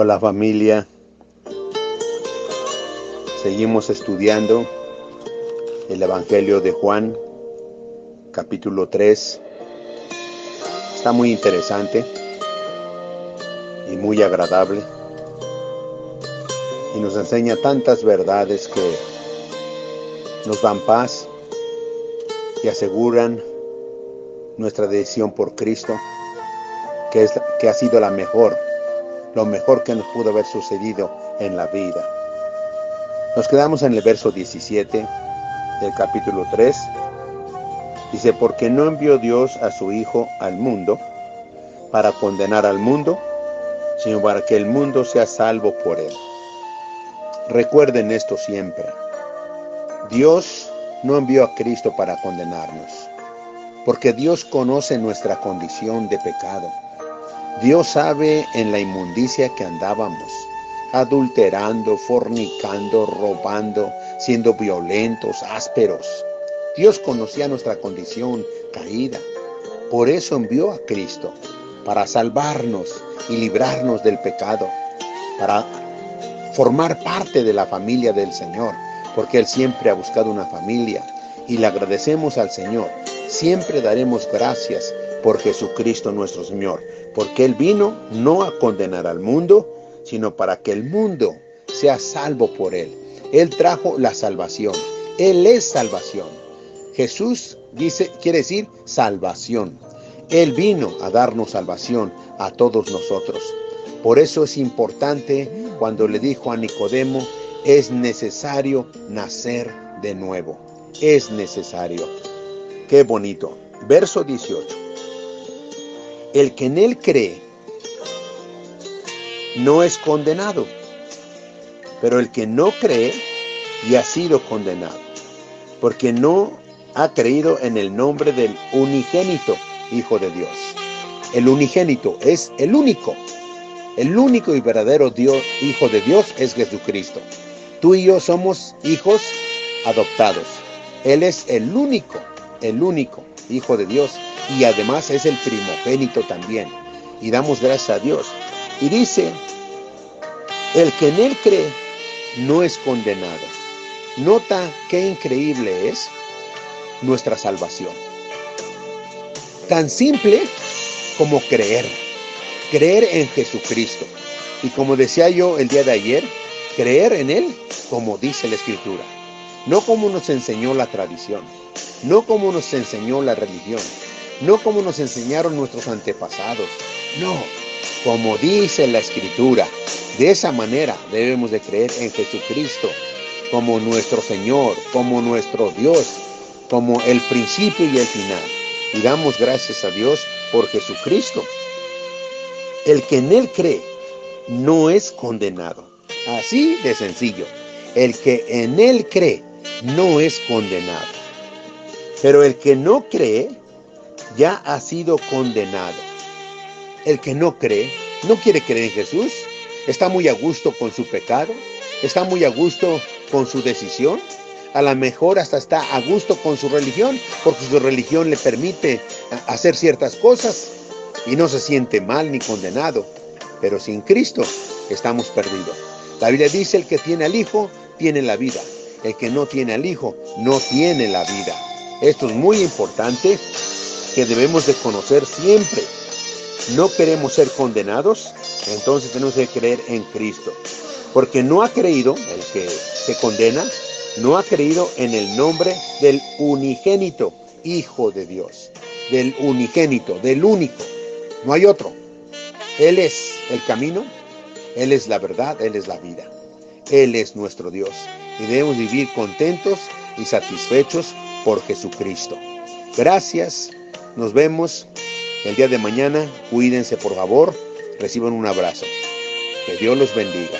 Hola familia, seguimos estudiando el Evangelio de Juan, capítulo 3. Está muy interesante y muy agradable y nos enseña tantas verdades que nos dan paz y aseguran nuestra decisión por Cristo, que, es, que ha sido la mejor lo mejor que nos pudo haber sucedido en la vida. Nos quedamos en el verso 17 del capítulo 3. Dice, porque no envió Dios a su Hijo al mundo para condenar al mundo, sino para que el mundo sea salvo por él. Recuerden esto siempre. Dios no envió a Cristo para condenarnos, porque Dios conoce nuestra condición de pecado Dios sabe en la inmundicia que andábamos, adulterando, fornicando, robando, siendo violentos, ásperos. Dios conocía nuestra condición caída. Por eso envió a Cristo, para salvarnos y librarnos del pecado, para formar parte de la familia del Señor, porque Él siempre ha buscado una familia y le agradecemos al Señor. Siempre daremos gracias por Jesucristo nuestro Señor, porque Él vino no a condenar al mundo, sino para que el mundo sea salvo por Él. Él trajo la salvación. Él es salvación. Jesús dice, quiere decir salvación. Él vino a darnos salvación a todos nosotros. Por eso es importante cuando le dijo a Nicodemo, es necesario nacer de nuevo. Es necesario. Qué bonito. Verso 18. El que en él cree no es condenado, pero el que no cree ya ha sido condenado, porque no ha creído en el nombre del unigénito Hijo de Dios. El unigénito es el único, el único y verdadero Dios, Hijo de Dios es Jesucristo. Tú y yo somos hijos adoptados. Él es el único, el único Hijo de Dios y además es el primogénito también. Y damos gracias a Dios. Y dice, el que en él cree no es condenado. Nota qué increíble es nuestra salvación. Tan simple como creer. Creer en Jesucristo. Y como decía yo el día de ayer, creer en Él como dice la Escritura. No como nos enseñó la tradición. No como nos enseñó la religión no como nos enseñaron nuestros antepasados, no, como dice la escritura. De esa manera debemos de creer en Jesucristo como nuestro Señor, como nuestro Dios, como el principio y el final. Y damos gracias a Dios por Jesucristo. El que en Él cree no es condenado. Así de sencillo. El que en Él cree no es condenado. Pero el que no cree ya ha sido condenado. El que no cree, no quiere creer en Jesús, está muy a gusto con su pecado, está muy a gusto con su decisión, a lo mejor hasta está a gusto con su religión, porque su religión le permite hacer ciertas cosas y no se siente mal ni condenado. Pero sin Cristo estamos perdidos. La Biblia dice, el que tiene al Hijo, tiene la vida. El que no tiene al Hijo, no tiene la vida. Esto es muy importante que debemos de conocer siempre. No queremos ser condenados, entonces tenemos que creer en Cristo. Porque no ha creído, el que se condena, no ha creído en el nombre del unigénito Hijo de Dios. Del unigénito, del único. No hay otro. Él es el camino, Él es la verdad, Él es la vida. Él es nuestro Dios. Y debemos vivir contentos y satisfechos por Jesucristo. Gracias nos vemos el día de mañana. Cuídense por favor. Reciban un abrazo. Que Dios los bendiga.